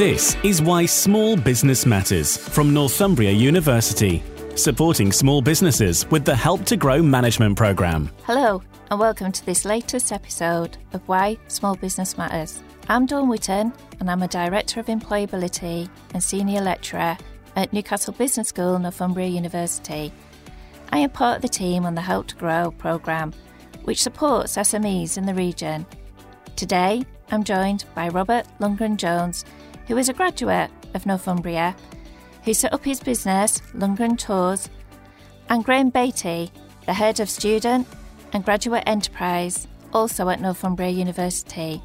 This is why small business matters from Northumbria University, supporting small businesses with the Help to Grow management program. Hello, and welcome to this latest episode of Why Small Business Matters. I'm Dawn Whitten, and I'm a Director of Employability and Senior Lecturer at Newcastle Business School, Northumbria University. I am part of the team on the Help to Grow programme, which supports SMEs in the region. Today, I'm joined by Robert Lundgren Jones, who is a graduate of Northumbria, who set up his business, Lundgren Tours, and Graham Beatty, the head of student and graduate enterprise, also at Northumbria University,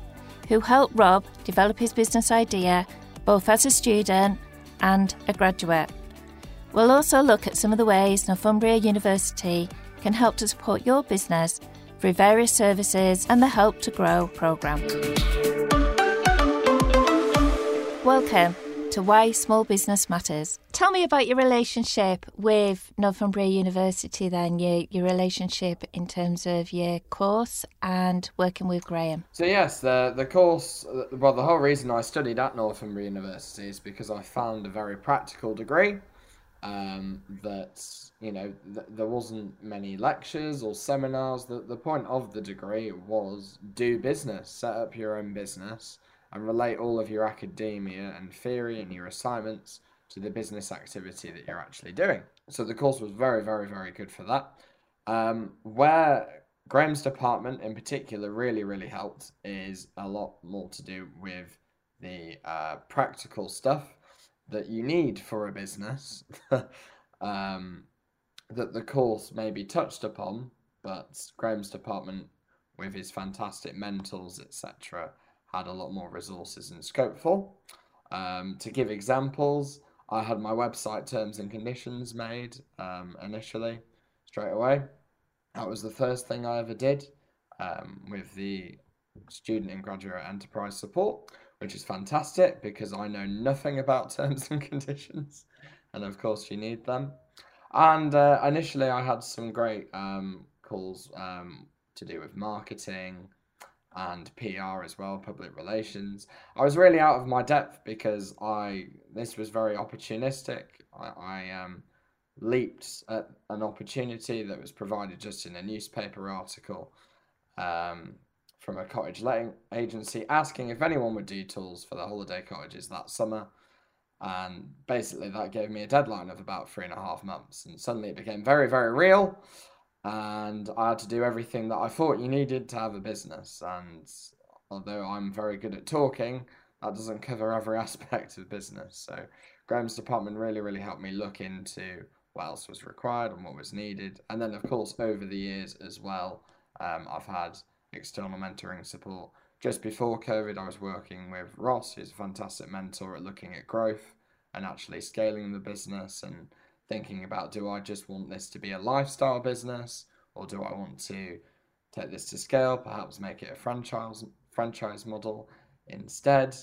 who helped Rob develop his business idea both as a student and a graduate. We'll also look at some of the ways Northumbria University can help to support your business through various services and the Help to Grow programme. Welcome to Why Small Business Matters. Tell me about your relationship with Northumbria University, then, your, your relationship in terms of your course and working with Graham. So, yes, the, the course, well, the whole reason I studied at Northumbria University is because I found a very practical degree um, that you know th- there wasn't many lectures or seminars. The the point of the degree was do business, set up your own business, and relate all of your academia and theory and your assignments to the business activity that you're actually doing. So the course was very very very good for that. Um, where Graham's department in particular really really helped is a lot more to do with the uh, practical stuff that you need for a business um, that the course may be touched upon, but Graham's department, with his fantastic mentors, etc., had a lot more resources and scope for. Um, to give examples, I had my website terms and conditions made um, initially, straight away. That was the first thing I ever did um, with the student and graduate enterprise support which is fantastic because I know nothing about terms and conditions, and of course you need them. And uh, initially, I had some great um, calls um, to do with marketing and PR as well, public relations. I was really out of my depth because I this was very opportunistic. I, I um, leaped at an opportunity that was provided just in a newspaper article. Um, from a cottage letting agency asking if anyone would do tours for the holiday cottages that summer. And basically, that gave me a deadline of about three and a half months. And suddenly it became very, very real. And I had to do everything that I thought you needed to have a business. And although I'm very good at talking, that doesn't cover every aspect of business. So Graham's department really, really helped me look into what else was required and what was needed. And then, of course, over the years as well, um, I've had external mentoring support. Just before COVID, I was working with Ross, who's a fantastic mentor at looking at growth and actually scaling the business and thinking about do I just want this to be a lifestyle business or do I want to take this to scale, perhaps make it a franchise franchise model instead.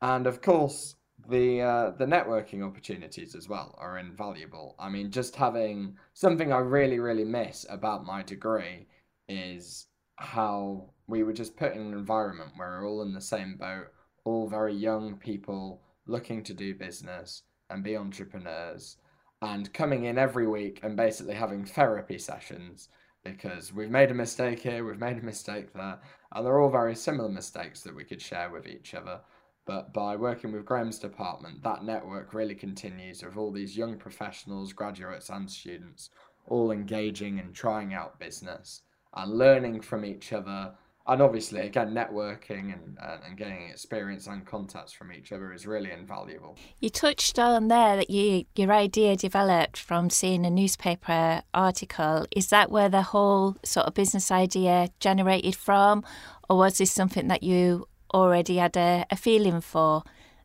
And of course, the uh, the networking opportunities as well are invaluable. I mean, just having something I really really miss about my degree is how we were just put in an environment where we're all in the same boat, all very young people looking to do business and be entrepreneurs, and coming in every week and basically having therapy sessions because we've made a mistake here, we've made a mistake there, and they're all very similar mistakes that we could share with each other. But by working with Graham's department, that network really continues with all these young professionals, graduates, and students all engaging and trying out business and learning from each other and obviously again networking and, uh, and getting experience and contacts from each other is really invaluable. You touched on there that you your idea developed from seeing a newspaper article. Is that where the whole sort of business idea generated from? Or was this something that you already had a, a feeling for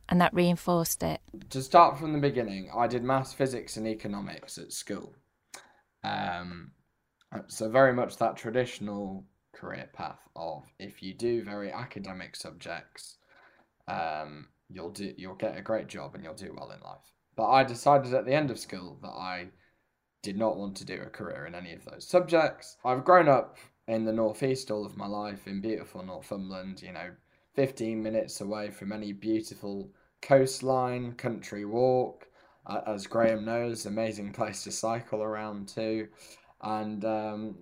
and that reinforced it? To start from the beginning i did maths physics and economics at school. Um, so very much that traditional career path of if you do very academic subjects, um, you'll do you'll get a great job and you'll do well in life. But I decided at the end of school that I did not want to do a career in any of those subjects. I've grown up in the northeast all of my life in beautiful Northumberland. You know, fifteen minutes away from any beautiful coastline, country walk. Uh, as Graham knows, amazing place to cycle around too. And um,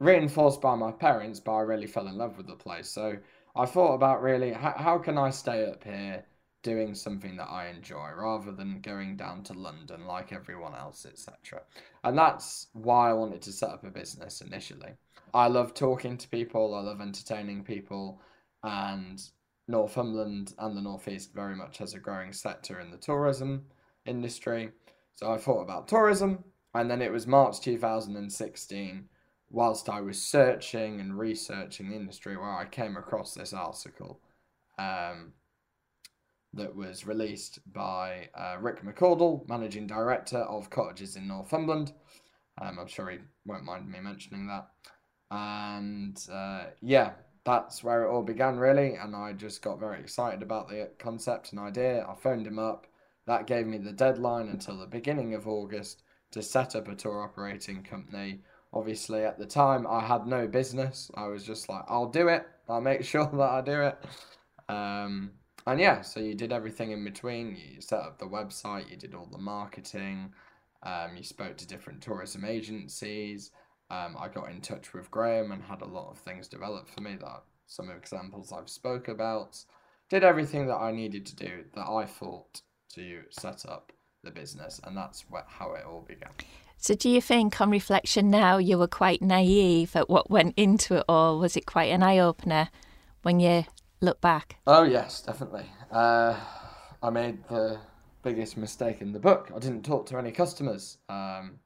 reinforced by my parents, but I really fell in love with the place. So I thought about really how, how can I stay up here doing something that I enjoy rather than going down to London like everyone else, etc. And that's why I wanted to set up a business initially. I love talking to people, I love entertaining people, and Northumberland and the Northeast very much has a growing sector in the tourism industry. So I thought about tourism, and then it was March 2016 whilst I was searching and researching the industry where I came across this article um, that was released by uh, Rick McCordle, Managing Director of Cottages in Northumberland. Um, I'm sure he won't mind me mentioning that. And uh, yeah, that's where it all began, really. And I just got very excited about the concept and idea. I phoned him up. That gave me the deadline until the beginning of August to set up a tour operating company Obviously, at the time, I had no business. I was just like, I'll do it. I'll make sure that I do it. Um, and yeah, so you did everything in between. You set up the website, you did all the marketing, um, you spoke to different tourism agencies. Um, I got in touch with Graham and had a lot of things developed for me that some examples I've spoke about. Did everything that I needed to do that I thought to set up the business, and that's how it all began. So, do you think, on reflection now, you were quite naive at what went into it all? Was it quite an eye opener when you look back? Oh, yes, definitely. Uh, I made the biggest mistake in the book. I didn't talk to any customers. Um,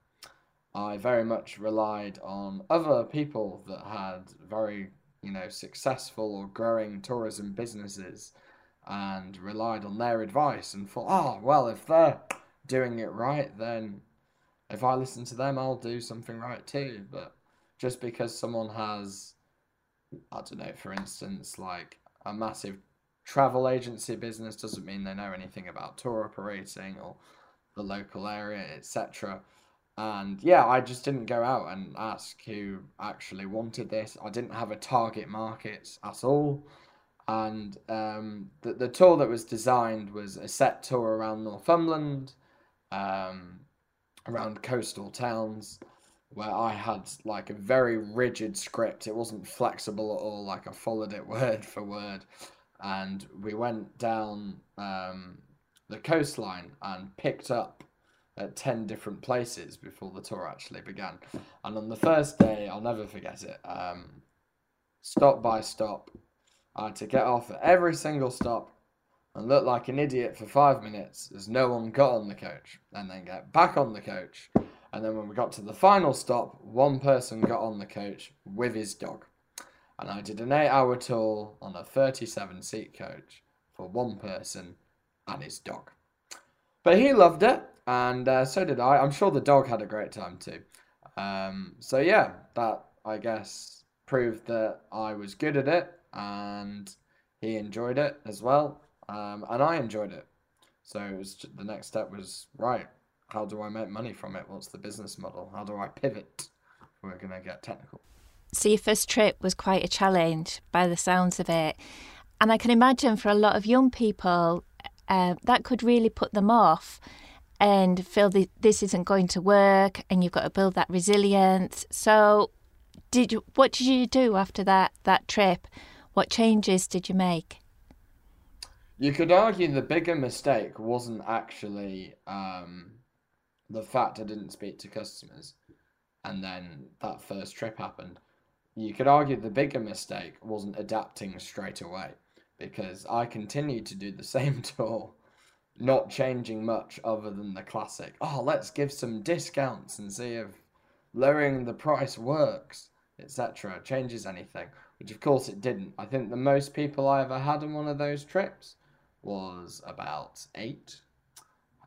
I very much relied on other people that had very, you know, successful or growing tourism businesses and relied on their advice and thought, oh, well, if they're doing it right, then if I listen to them, I'll do something right too. But just because someone has, I don't know, for instance, like a massive travel agency business doesn't mean they know anything about tour operating or the local area, etc. And yeah, I just didn't go out and ask who actually wanted this. I didn't have a target market at all. And um, the, the tour that was designed was a set tour around Northumberland. Um, around coastal towns where I had like a very rigid script. It wasn't flexible at all. Like I followed it word for word, and we went down um, the coastline and picked up at ten different places before the tour actually began. And on the first day, I'll never forget it. Um, stop by stop, I had to get off at every single stop and look like an idiot for five minutes as no one got on the coach, and then get back on the coach. And then when we got to the final stop, one person got on the coach with his dog. And I did an eight hour tour on a 37 seat coach for one person and his dog. But he loved it, and uh, so did I. I'm sure the dog had a great time too. Um, so, yeah, that I guess proved that I was good at it and he enjoyed it as well um, and I enjoyed it. So it was the next step was right. How do I make money from it? What's the business model? How do I pivot? We're going to get technical. So your first trip was quite a challenge, by the sounds of it, and I can imagine for a lot of young people uh, that could really put them off and feel this isn't going to work, and you've got to build that resilience. So, did you, what did you do after that that trip? What changes did you make? You could argue the bigger mistake wasn't actually um, the fact I didn't speak to customers and then that first trip happened. You could argue the bigger mistake wasn't adapting straight away because I continued to do the same tour, not changing much other than the classic. Oh, let's give some discounts and see if lowering the price works, etc. changes anything, which of course it didn't. I think the most people I ever had on one of those trips was about eight.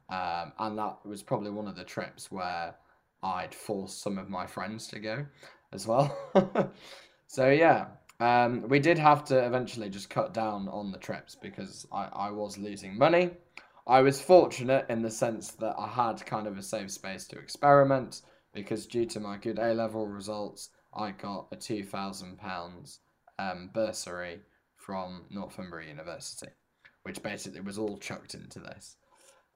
Um, and that was probably one of the trips where I'd forced some of my friends to go as well. so, yeah, um, we did have to eventually just cut down on the trips because I, I was losing money. I was fortunate in the sense that I had kind of a safe space to experiment because due to my good A level results, I got a £2,000 um, bursary from Northumbria University which basically was all chucked into this.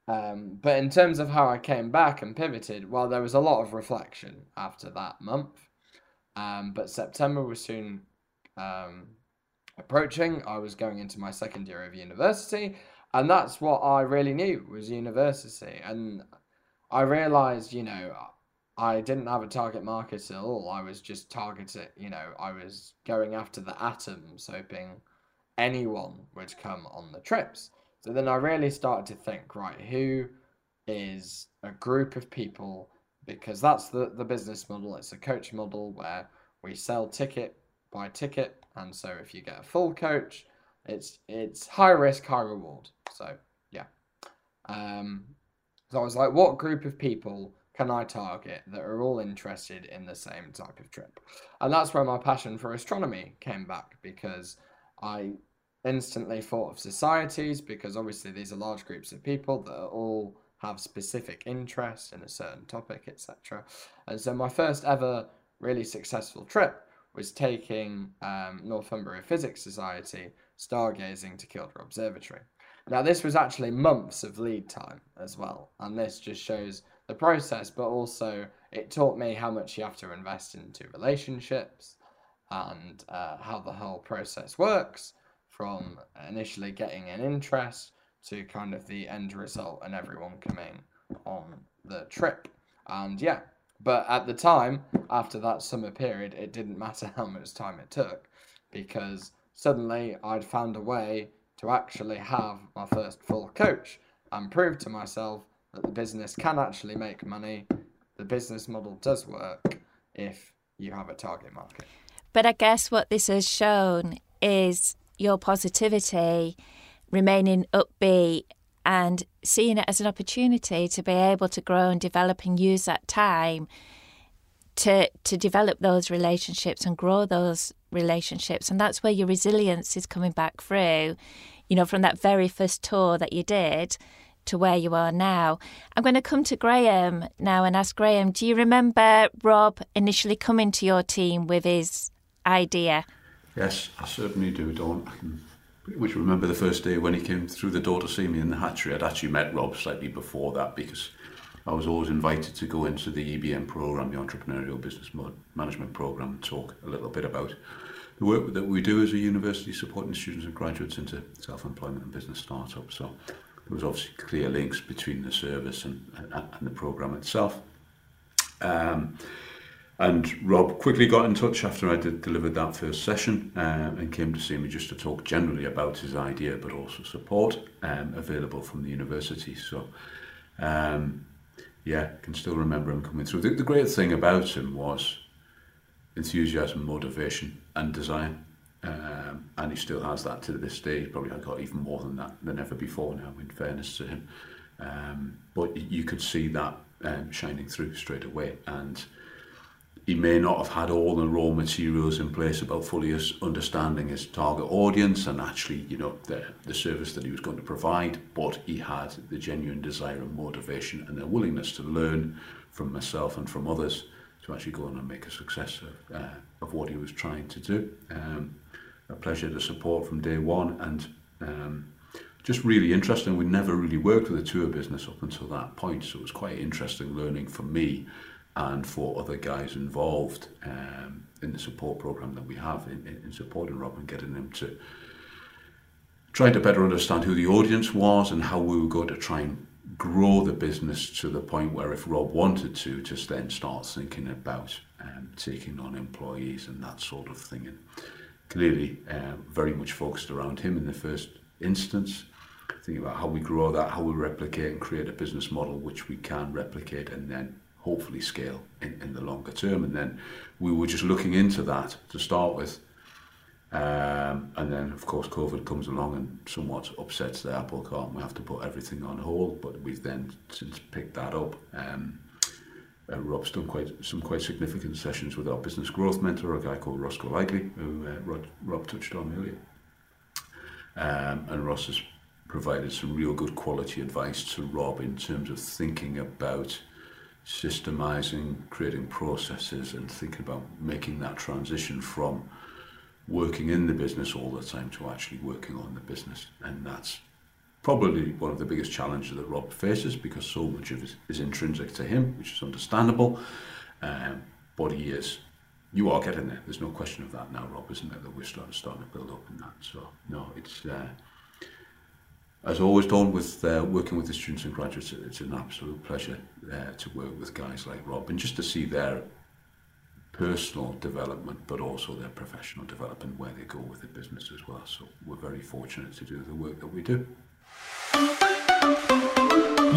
Um, but in terms of how I came back and pivoted, well, there was a lot of reflection after that month. Um, but September was soon um, approaching. I was going into my second year of university, and that's what I really knew was university. And I realized, you know, I didn't have a target market at all. I was just targeting, you know, I was going after the atoms, hoping anyone would come on the trips. So then I really started to think, right, who is a group of people? Because that's the, the business model. It's a coach model where we sell ticket by ticket. And so if you get a full coach, it's it's high risk, high reward. So yeah. Um, so I was like, what group of people can I target that are all interested in the same type of trip? And that's where my passion for astronomy came back because I instantly thought of societies because obviously these are large groups of people that all have specific interests in a certain topic, etc. And so my first ever really successful trip was taking um, Northumbria Physics Society stargazing to Kielder Observatory. Now, this was actually months of lead time as well, and this just shows the process, but also it taught me how much you have to invest into relationships and uh, how the whole process works from initially getting an interest to kind of the end result and everyone coming on the trip. And yeah, but at the time, after that summer period, it didn't matter how much time it took because suddenly I'd found a way to actually have my first full coach and prove to myself that the business can actually make money. The business model does work if you have a target market. But I guess what this has shown is your positivity, remaining upbeat, and seeing it as an opportunity to be able to grow and develop and use that time to to develop those relationships and grow those relationships. And that's where your resilience is coming back through you know from that very first tour that you did to where you are now. I'm going to come to graham now and ask graham do you remember rob initially coming to your team with his idea Yes, I certainly do, Dawn. I can pretty much remember the first day when he came through the door to see me in the hatchery. I'd actually met Rob slightly before that because I was always invited to go into the EBM program, the Entrepreneurial Business Management Program, and talk a little bit about the work that we do as a university supporting students and graduates into self-employment and business startups. So there was obviously clear links between the service and, and, and the program itself. Um, And Rob quickly got in touch after I did delivered that first session uh, and came to see me just to talk generally about his idea, but also support um, available from the university. So, um, yeah, can still remember him coming through. The, the great thing about him was enthusiasm, motivation, and desire. Um, and he still has that to this day. He probably got even more than that than ever before now, in fairness to him. Um, but you could see that um, shining through straight away. And he may not have had all the raw materials in place about fully understanding his target audience and actually, you know, the, the service that he was going to provide, but he had the genuine desire and motivation and the willingness to learn from myself and from others to actually go on and make a success of, uh, of what he was trying to do. Um, a pleasure to support from day one and um, just really interesting. We never really worked with a tour business up until that point, so it was quite interesting learning for me and for other guys involved um, in the support program that we have in, in, in supporting Rob and getting him to try to better understand who the audience was and how we were going to try and grow the business to the point where if Rob wanted to, just then start thinking about um, taking on employees and that sort of thing. And clearly, uh, very much focused around him in the first instance. Thinking about how we grow that, how we replicate and create a business model which we can replicate and then hopefully scale in, in the longer term. And then we were just looking into that to start with. Um, and then, of course, COVID comes along and somewhat upsets the apple cart, we have to put everything on hold. But we've then since picked that up. Um, uh, Rob's done quite some quite significant sessions with our business growth mentor, a guy called Ross Golightly, who uh, Rod, Rob touched on earlier. Um, and Ross has provided some real good quality advice to Rob in terms of thinking about systemizing, creating processes, and thinking about making that transition from working in the business all the time to actually working on the business. And that's probably one of the biggest challenges that Rob faces because so much of it is intrinsic to him, which is understandable. Um, but he is, you are getting there. There's no question of that now, Rob, isn't there? That we're starting, starting to build up in that. So, no, it's, uh, as always done with uh, working with the students and graduates, it's an absolute pleasure uh, to work with guys like Rob and just to see their personal development, but also their professional development where they go with the business as well. So we're very fortunate to do the work that we do.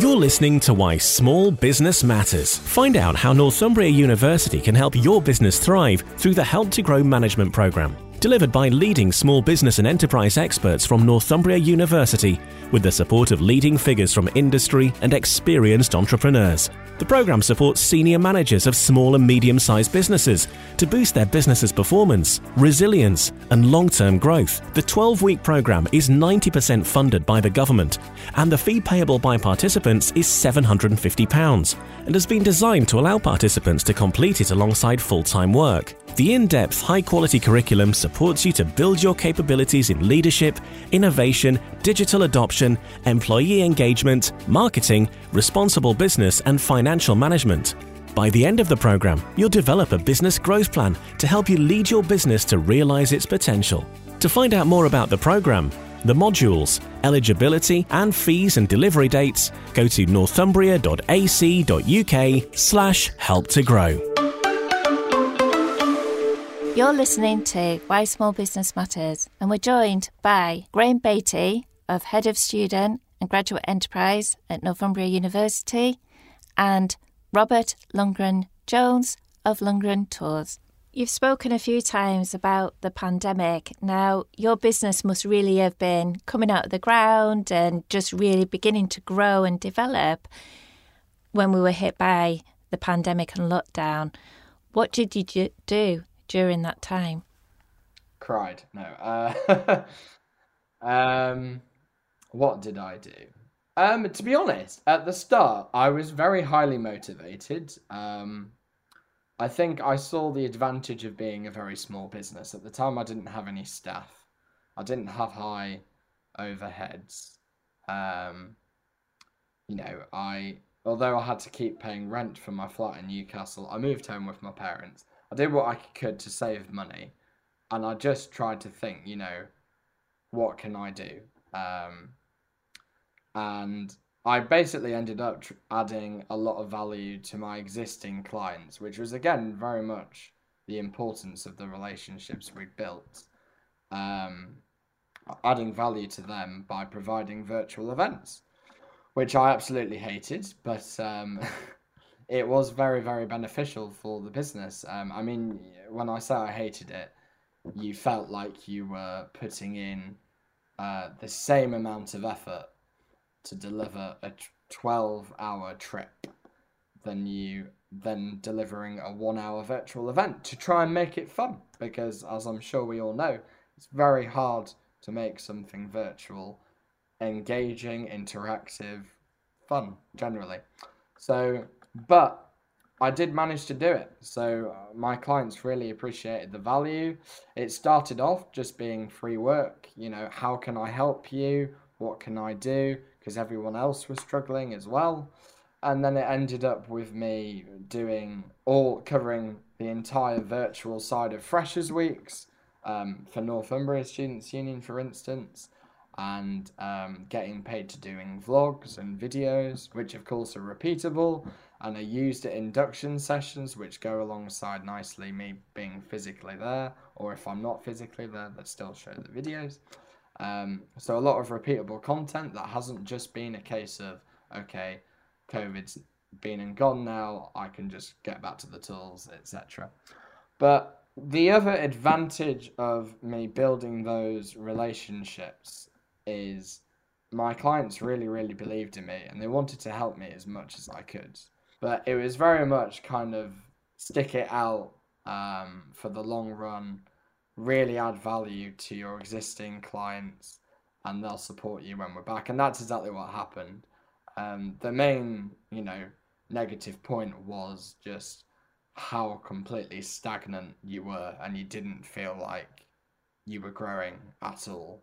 You're listening to Why Small Business Matters. Find out how Northumbria University can help your business thrive through the Help to Grow Management Programme. Delivered by leading small business and enterprise experts from Northumbria University, with the support of leading figures from industry and experienced entrepreneurs. The program supports senior managers of small and medium sized businesses to boost their business's performance, resilience, and long term growth. The 12 week program is 90% funded by the government, and the fee payable by participants is £750 and has been designed to allow participants to complete it alongside full time work. The in depth, high quality curriculum supports you to build your capabilities in leadership, innovation, digital adoption, employee engagement, marketing, responsible business, and financial management. By the end of the program, you'll develop a business growth plan to help you lead your business to realize its potential. To find out more about the program, the modules, eligibility, and fees and delivery dates, go to northumbria.ac.uk slash help to grow. You're listening to Why Small Business Matters, and we're joined by Graham Beatty of Head of Student and Graduate Enterprise at Northumbria University and Robert Lundgren Jones of Lundgren Tours. You've spoken a few times about the pandemic. Now, your business must really have been coming out of the ground and just really beginning to grow and develop when we were hit by the pandemic and lockdown. What did you do during that time? Cried. No. Uh, um, what did I do? Um, to be honest, at the start, I was very highly motivated. Um, I think I saw the advantage of being a very small business. At the time, I didn't have any staff. I didn't have high overheads. Um, you know, I although I had to keep paying rent for my flat in Newcastle, I moved home with my parents. I did what I could to save money, and I just tried to think, you know, what can I do? Um, and I basically ended up tr- adding a lot of value to my existing clients, which was again very much the importance of the relationships we built. Um, adding value to them by providing virtual events, which I absolutely hated, but um, it was very, very beneficial for the business. Um, I mean, when I say I hated it, you felt like you were putting in uh, the same amount of effort to deliver a 12 hour trip than you than delivering a one hour virtual event to try and make it fun because as i'm sure we all know it's very hard to make something virtual engaging interactive fun generally so but I did manage to do it. So uh, my clients really appreciated the value. It started off just being free work. You know, how can I help you? What can I do? Because everyone else was struggling as well. And then it ended up with me doing all covering the entire virtual side of Freshers Weeks um, for Northumbria Students Union, for instance and um, getting paid to doing vlogs and videos, which of course are repeatable and are used at induction sessions, which go alongside nicely me being physically there, or if I'm not physically there, that still show the videos. Um, so a lot of repeatable content that hasn't just been a case of okay, COVID's been and gone now, I can just get back to the tools, etc. But the other advantage of me building those relationships is my clients really, really believed in me and they wanted to help me as much as I could. But it was very much kind of stick it out um, for the long run, really add value to your existing clients, and they'll support you when we're back. And that's exactly what happened. Um, the main, you know, negative point was just how completely stagnant you were, and you didn't feel like you were growing at all.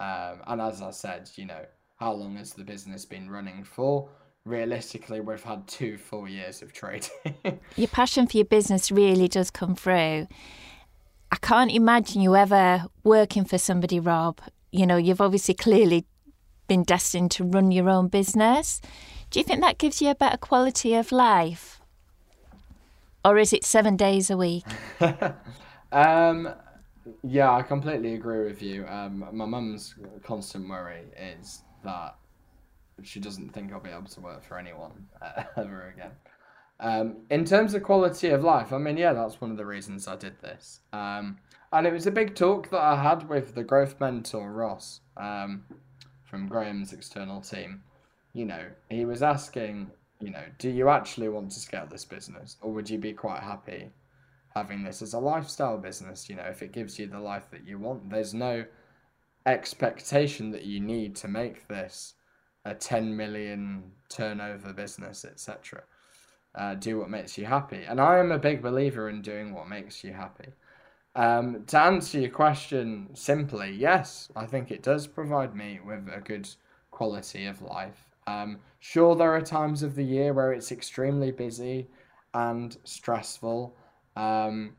Um, and as I said, you know, how long has the business been running for? Realistically, we've had two full years of trading. your passion for your business really does come through. I can't imagine you ever working for somebody, Rob. You know, you've obviously clearly been destined to run your own business. Do you think that gives you a better quality of life? Or is it seven days a week? um, yeah, I completely agree with you. Um, my mum's constant worry is that she doesn't think I'll be able to work for anyone uh, ever again. Um, in terms of quality of life, I mean, yeah, that's one of the reasons I did this. Um, and it was a big talk that I had with the growth mentor, Ross, um, from Graham's external team. You know, he was asking, you know, do you actually want to scale this business? Or would you be quite happy having this as a lifestyle business? You know, if it gives you the life that you want, there's no expectation that you need to make this a 10 million turnover business, etc. Uh, do what makes you happy. And I am a big believer in doing what makes you happy. Um, to answer your question simply, yes, I think it does provide me with a good quality of life. Um, sure, there are times of the year where it's extremely busy and stressful. Um,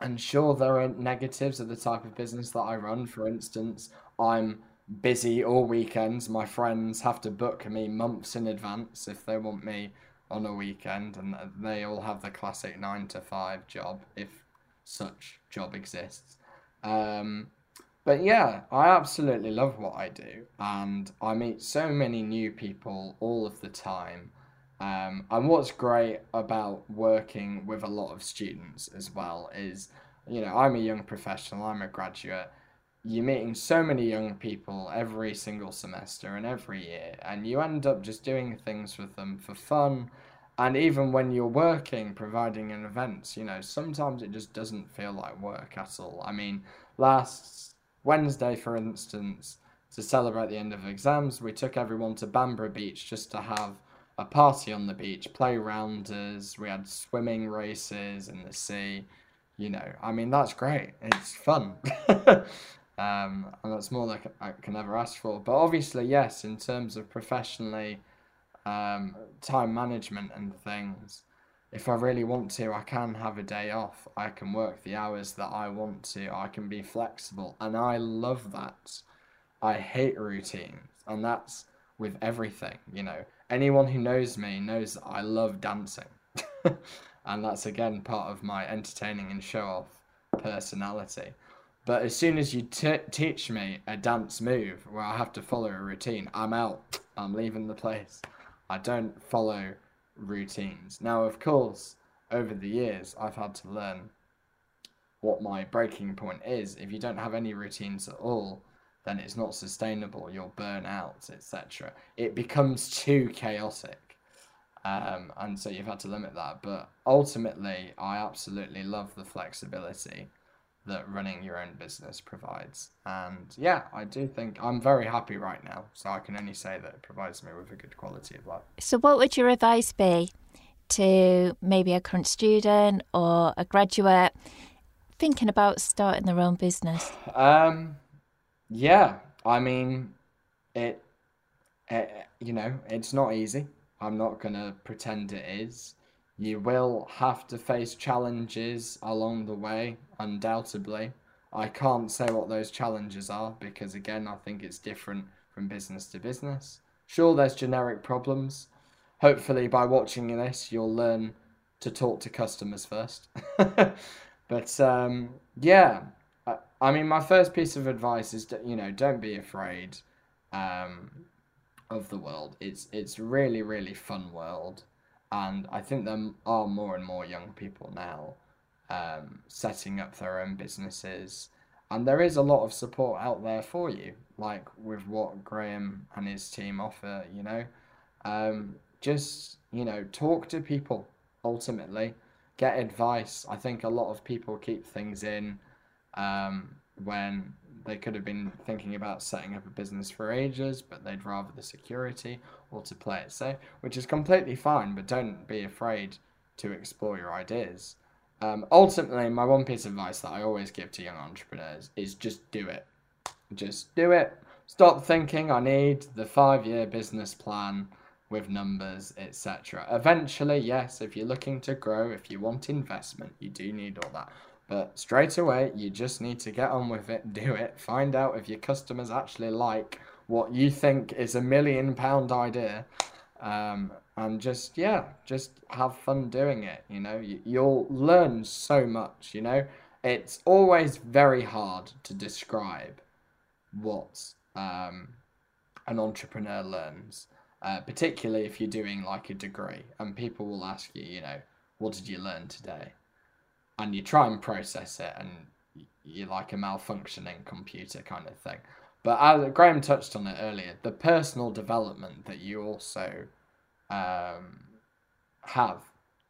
and sure, there are negatives of the type of business that I run. For instance, I'm busy all weekends. My friends have to book me months in advance if they want me on a weekend, and they all have the classic nine to five job if such job exists. Um, but yeah, I absolutely love what I do, and I meet so many new people all of the time. Um, and what's great about working with a lot of students as well is, you know, I'm a young professional, I'm a graduate, you're meeting so many young people every single semester and every year, and you end up just doing things with them for fun. And even when you're working, providing an event, you know, sometimes it just doesn't feel like work at all. I mean, last Wednesday, for instance, to celebrate the end of exams, we took everyone to Bamburgh Beach just to have a party on the beach, play rounders. We had swimming races in the sea. You know, I mean, that's great. It's fun. Um, and that's more than I can ever ask for. But obviously, yes, in terms of professionally, um, time management and things, if I really want to, I can have a day off. I can work the hours that I want to. I can be flexible. And I love that. I hate routines. And that's with everything, you know. Anyone who knows me knows that I love dancing. and that's again part of my entertaining and show off personality. But as soon as you t- teach me a dance move where I have to follow a routine, I'm out. I'm leaving the place. I don't follow routines. Now, of course, over the years, I've had to learn what my breaking point is. If you don't have any routines at all, then it's not sustainable. You'll burn out, etc. It becomes too chaotic. Um, and so you've had to limit that. But ultimately, I absolutely love the flexibility that running your own business provides. And yeah, I do think I'm very happy right now. So I can only say that it provides me with a good quality of life. So, what would your advice be to maybe a current student or a graduate thinking about starting their own business? Um, yeah, I mean, it, it you know, it's not easy. I'm not going to pretend it is. You will have to face challenges along the way, undoubtedly. I can't say what those challenges are because, again, I think it's different from business to business. Sure, there's generic problems. Hopefully, by watching this, you'll learn to talk to customers first. but um, yeah, I, mean, my first piece of advice is, you know, don't be afraid um, of the world. It's it's really really fun world and I think there are more and more young people now um, setting up their own businesses, and there is a lot of support out there for you, like with what Graham and his team offer. You know, um, just you know, talk to people. Ultimately, get advice. I think a lot of people keep things in um, when they could have been thinking about setting up a business for ages, but they'd rather the security or to play it safe, which is completely fine, but don't be afraid to explore your ideas. Um, ultimately, my one piece of advice that I always give to young entrepreneurs is just do it. Just do it. stop thinking I need the five year business plan with numbers, etc. Eventually, yes, if you're looking to grow, if you want investment, you do need all that. But straight away, you just need to get on with it, do it, find out if your customers actually like what you think is a million pound idea. Um, and just, yeah, just have fun doing it. You know, you, you'll learn so much, you know. It's always very hard to describe what um, an entrepreneur learns, uh, particularly if you're doing like a degree. And people will ask you, you know, what did you learn today? And you try and process it, and you're like a malfunctioning computer kind of thing. But as Graham touched on it earlier, the personal development that you also um, have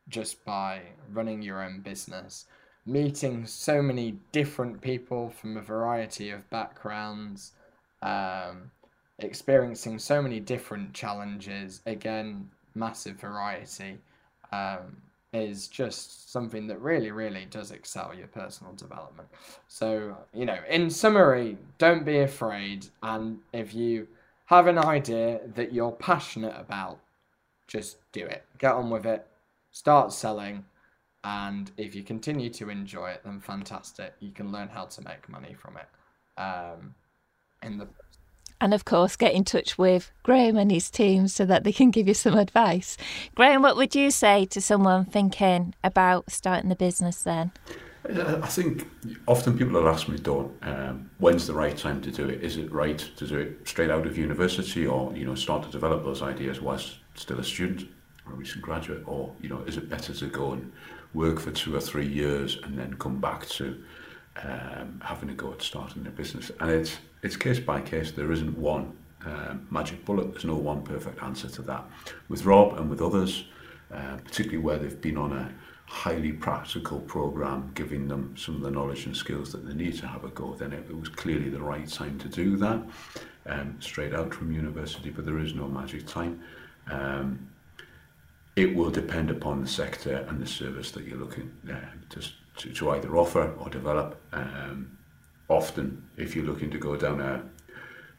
just by running your own business, meeting so many different people from a variety of backgrounds, um, experiencing so many different challenges, again, massive variety. Um, is just something that really, really does excel your personal development. So, you know, in summary, don't be afraid. And if you have an idea that you're passionate about, just do it. Get on with it. Start selling. And if you continue to enjoy it, then fantastic. You can learn how to make money from it. Um, in the and of course get in touch with Graham and his team so that they can give you some advice. Graham, what would you say to someone thinking about starting a business then? I think often people will ask me, Dawn, um, when's the right time to do it? Is it right to do it straight out of university or, you know, start to develop those ideas whilst still a student or a recent graduate? Or, you know, is it better to go and work for two or three years and then come back to um, having a go at starting a business? And it's, it's case by case. There isn't one um, magic bullet. There's no one perfect answer to that. With Rob and with others, uh, particularly where they've been on a highly practical program, giving them some of the knowledge and skills that they need to have a go, then it, it was clearly the right time to do that, um, straight out from university, but there is no magic time. Um, it will depend upon the sector and the service that you're looking uh, to, to, to either offer or develop. Um, often if you're looking to go down a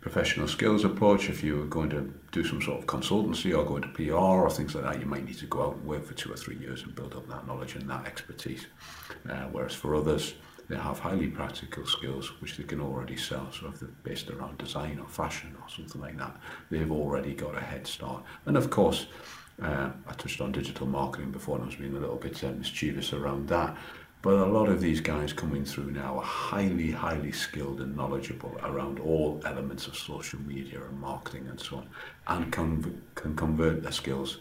professional skills approach, if you're going to do some sort of consultancy or go into PR or things like that, you might need to go out and work for two or three years and build up that knowledge and that expertise. Uh, whereas for others, they have highly practical skills which they can already sell. So if they're based around design or fashion or something like that, they've already got a head start. And of course, uh, I touched on digital marketing before and I was being a little bit uh, mischievous around that. But a lot of these guys coming through now are highly, highly skilled and knowledgeable around all elements of social media and marketing and so on, and can, can convert their skills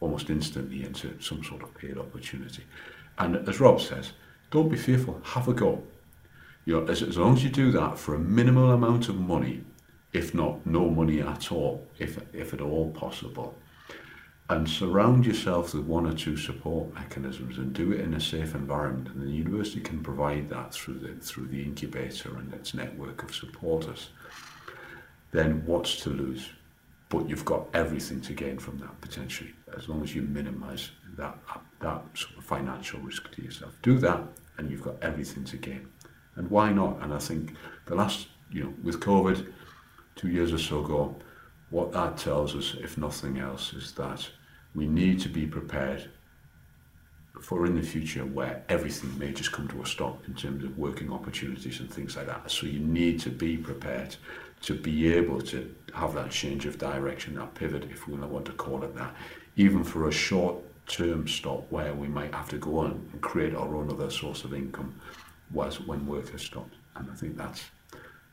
almost instantly into some sort of paid opportunity. And as Rob says, don't be fearful, have a go. You know, as, as long as you do that for a minimal amount of money, if not no money at all, if, if at all possible, and surround yourself with one or two support mechanisms and do it in a safe environment. And the university can provide that through the, through the incubator and its network of supporters. Then what's to lose? But you've got everything to gain from that potentially, as long as you minimize that, that sort of financial risk to yourself. Do that and you've got everything to gain. And why not? And I think the last, you know, with COVID, two years or so ago, what that tells us, if nothing else, is that we need to be prepared for in the future where everything may just come to a stop in terms of working opportunities and things like that. So you need to be prepared to be able to have that change of direction, that pivot, if we want to call it that, even for a short term stop where we might have to go on and create our own other source of income was when work has stopped. And I think that's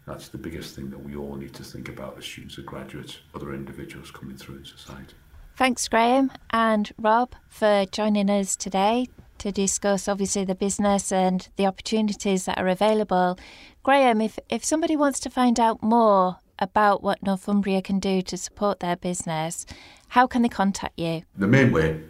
that's the biggest thing that we all need to think about as students and graduates, other individuals coming through in society. Thanks, Graham and Rob, for joining us today to discuss obviously the business and the opportunities that are available. Graham, if, if somebody wants to find out more about what Northumbria can do to support their business, how can they contact you? The main way,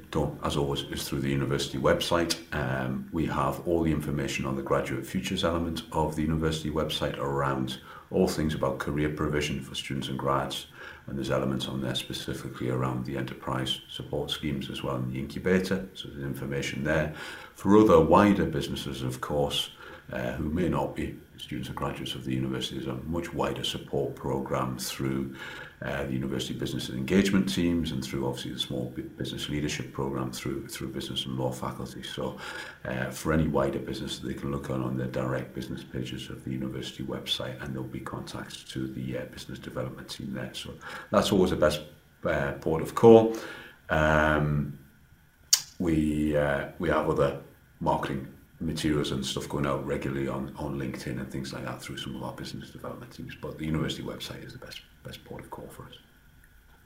as always, is through the university website. Um, we have all the information on the graduate futures element of the university website around all things about career provision for students and grads and there's elements on there specifically around the enterprise support schemes as well in the incubator, so there's information there. For other wider businesses, of course, uh, who may not be students or graduates of the university. There's a much wider support program through uh, the university business and engagement teams and through obviously the small business leadership program through through business and law faculty. So uh, for any wider business, they can look on on the direct business pages of the university website and there'll be contacts to the uh, business development team there. So that's always the best uh, port of call. Um, we uh, we have other marketing materials and stuff going out regularly on, on LinkedIn and things like that through some of our business development teams. But the university website is the best best port of call for us.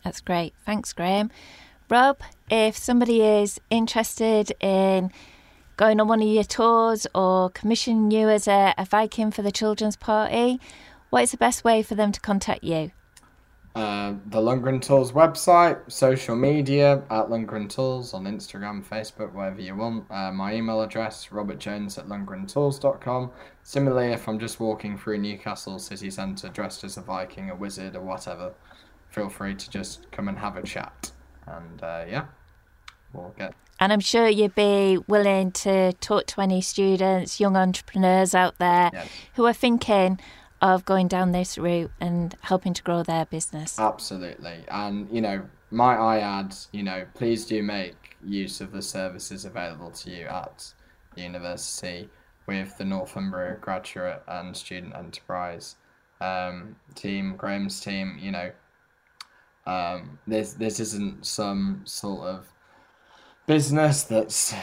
That's great. Thanks, Graham. Rob, if somebody is interested in going on one of your tours or commissioning you as a, a Viking for the children's party, what is the best way for them to contact you? Uh, the Lundgren Tools website, social media at Lundgren Tools on Instagram, Facebook, wherever you want. Uh, my email address, robertjones at lundgrentools.com. Similarly, if I'm just walking through Newcastle city centre dressed as a Viking, a wizard, or whatever, feel free to just come and have a chat. And uh, yeah, we'll get. And I'm sure you'd be willing to talk to any students, young entrepreneurs out there yes. who are thinking, of going down this route and helping to grow their business. Absolutely. And, you know, might I add, you know, please do make use of the services available to you at the university with the Northumbria Graduate and Student Enterprise um, team, Graham's team, you know, um, this this isn't some sort of business that's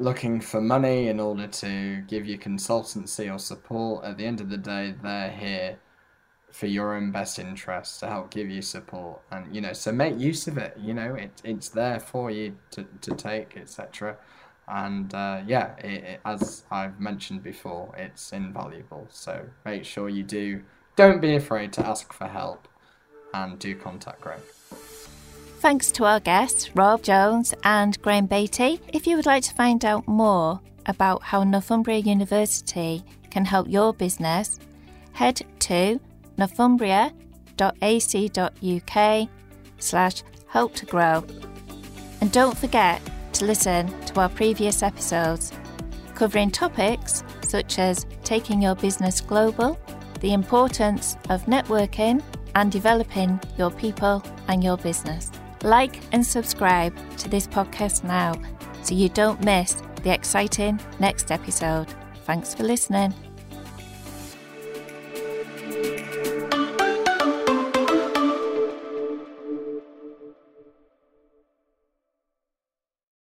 looking for money in order to give you consultancy or support. At the end of the day, they're here for your own best interest to help give you support and you know so make use of it you know it, it's there for you to, to take etc and uh, yeah it, it, as i've mentioned before it's invaluable. So make sure you do don't be afraid to ask for help and do contact greg Thanks to our guests, Rob Jones and Graham Beatty. If you would like to find out more about how Northumbria University can help your business, head to northumbria.ac.uk slash help to grow. And don't forget to listen to our previous episodes covering topics such as taking your business global, the importance of networking, and developing your people and your business. Like and subscribe to this podcast now so you don't miss the exciting next episode. Thanks for listening.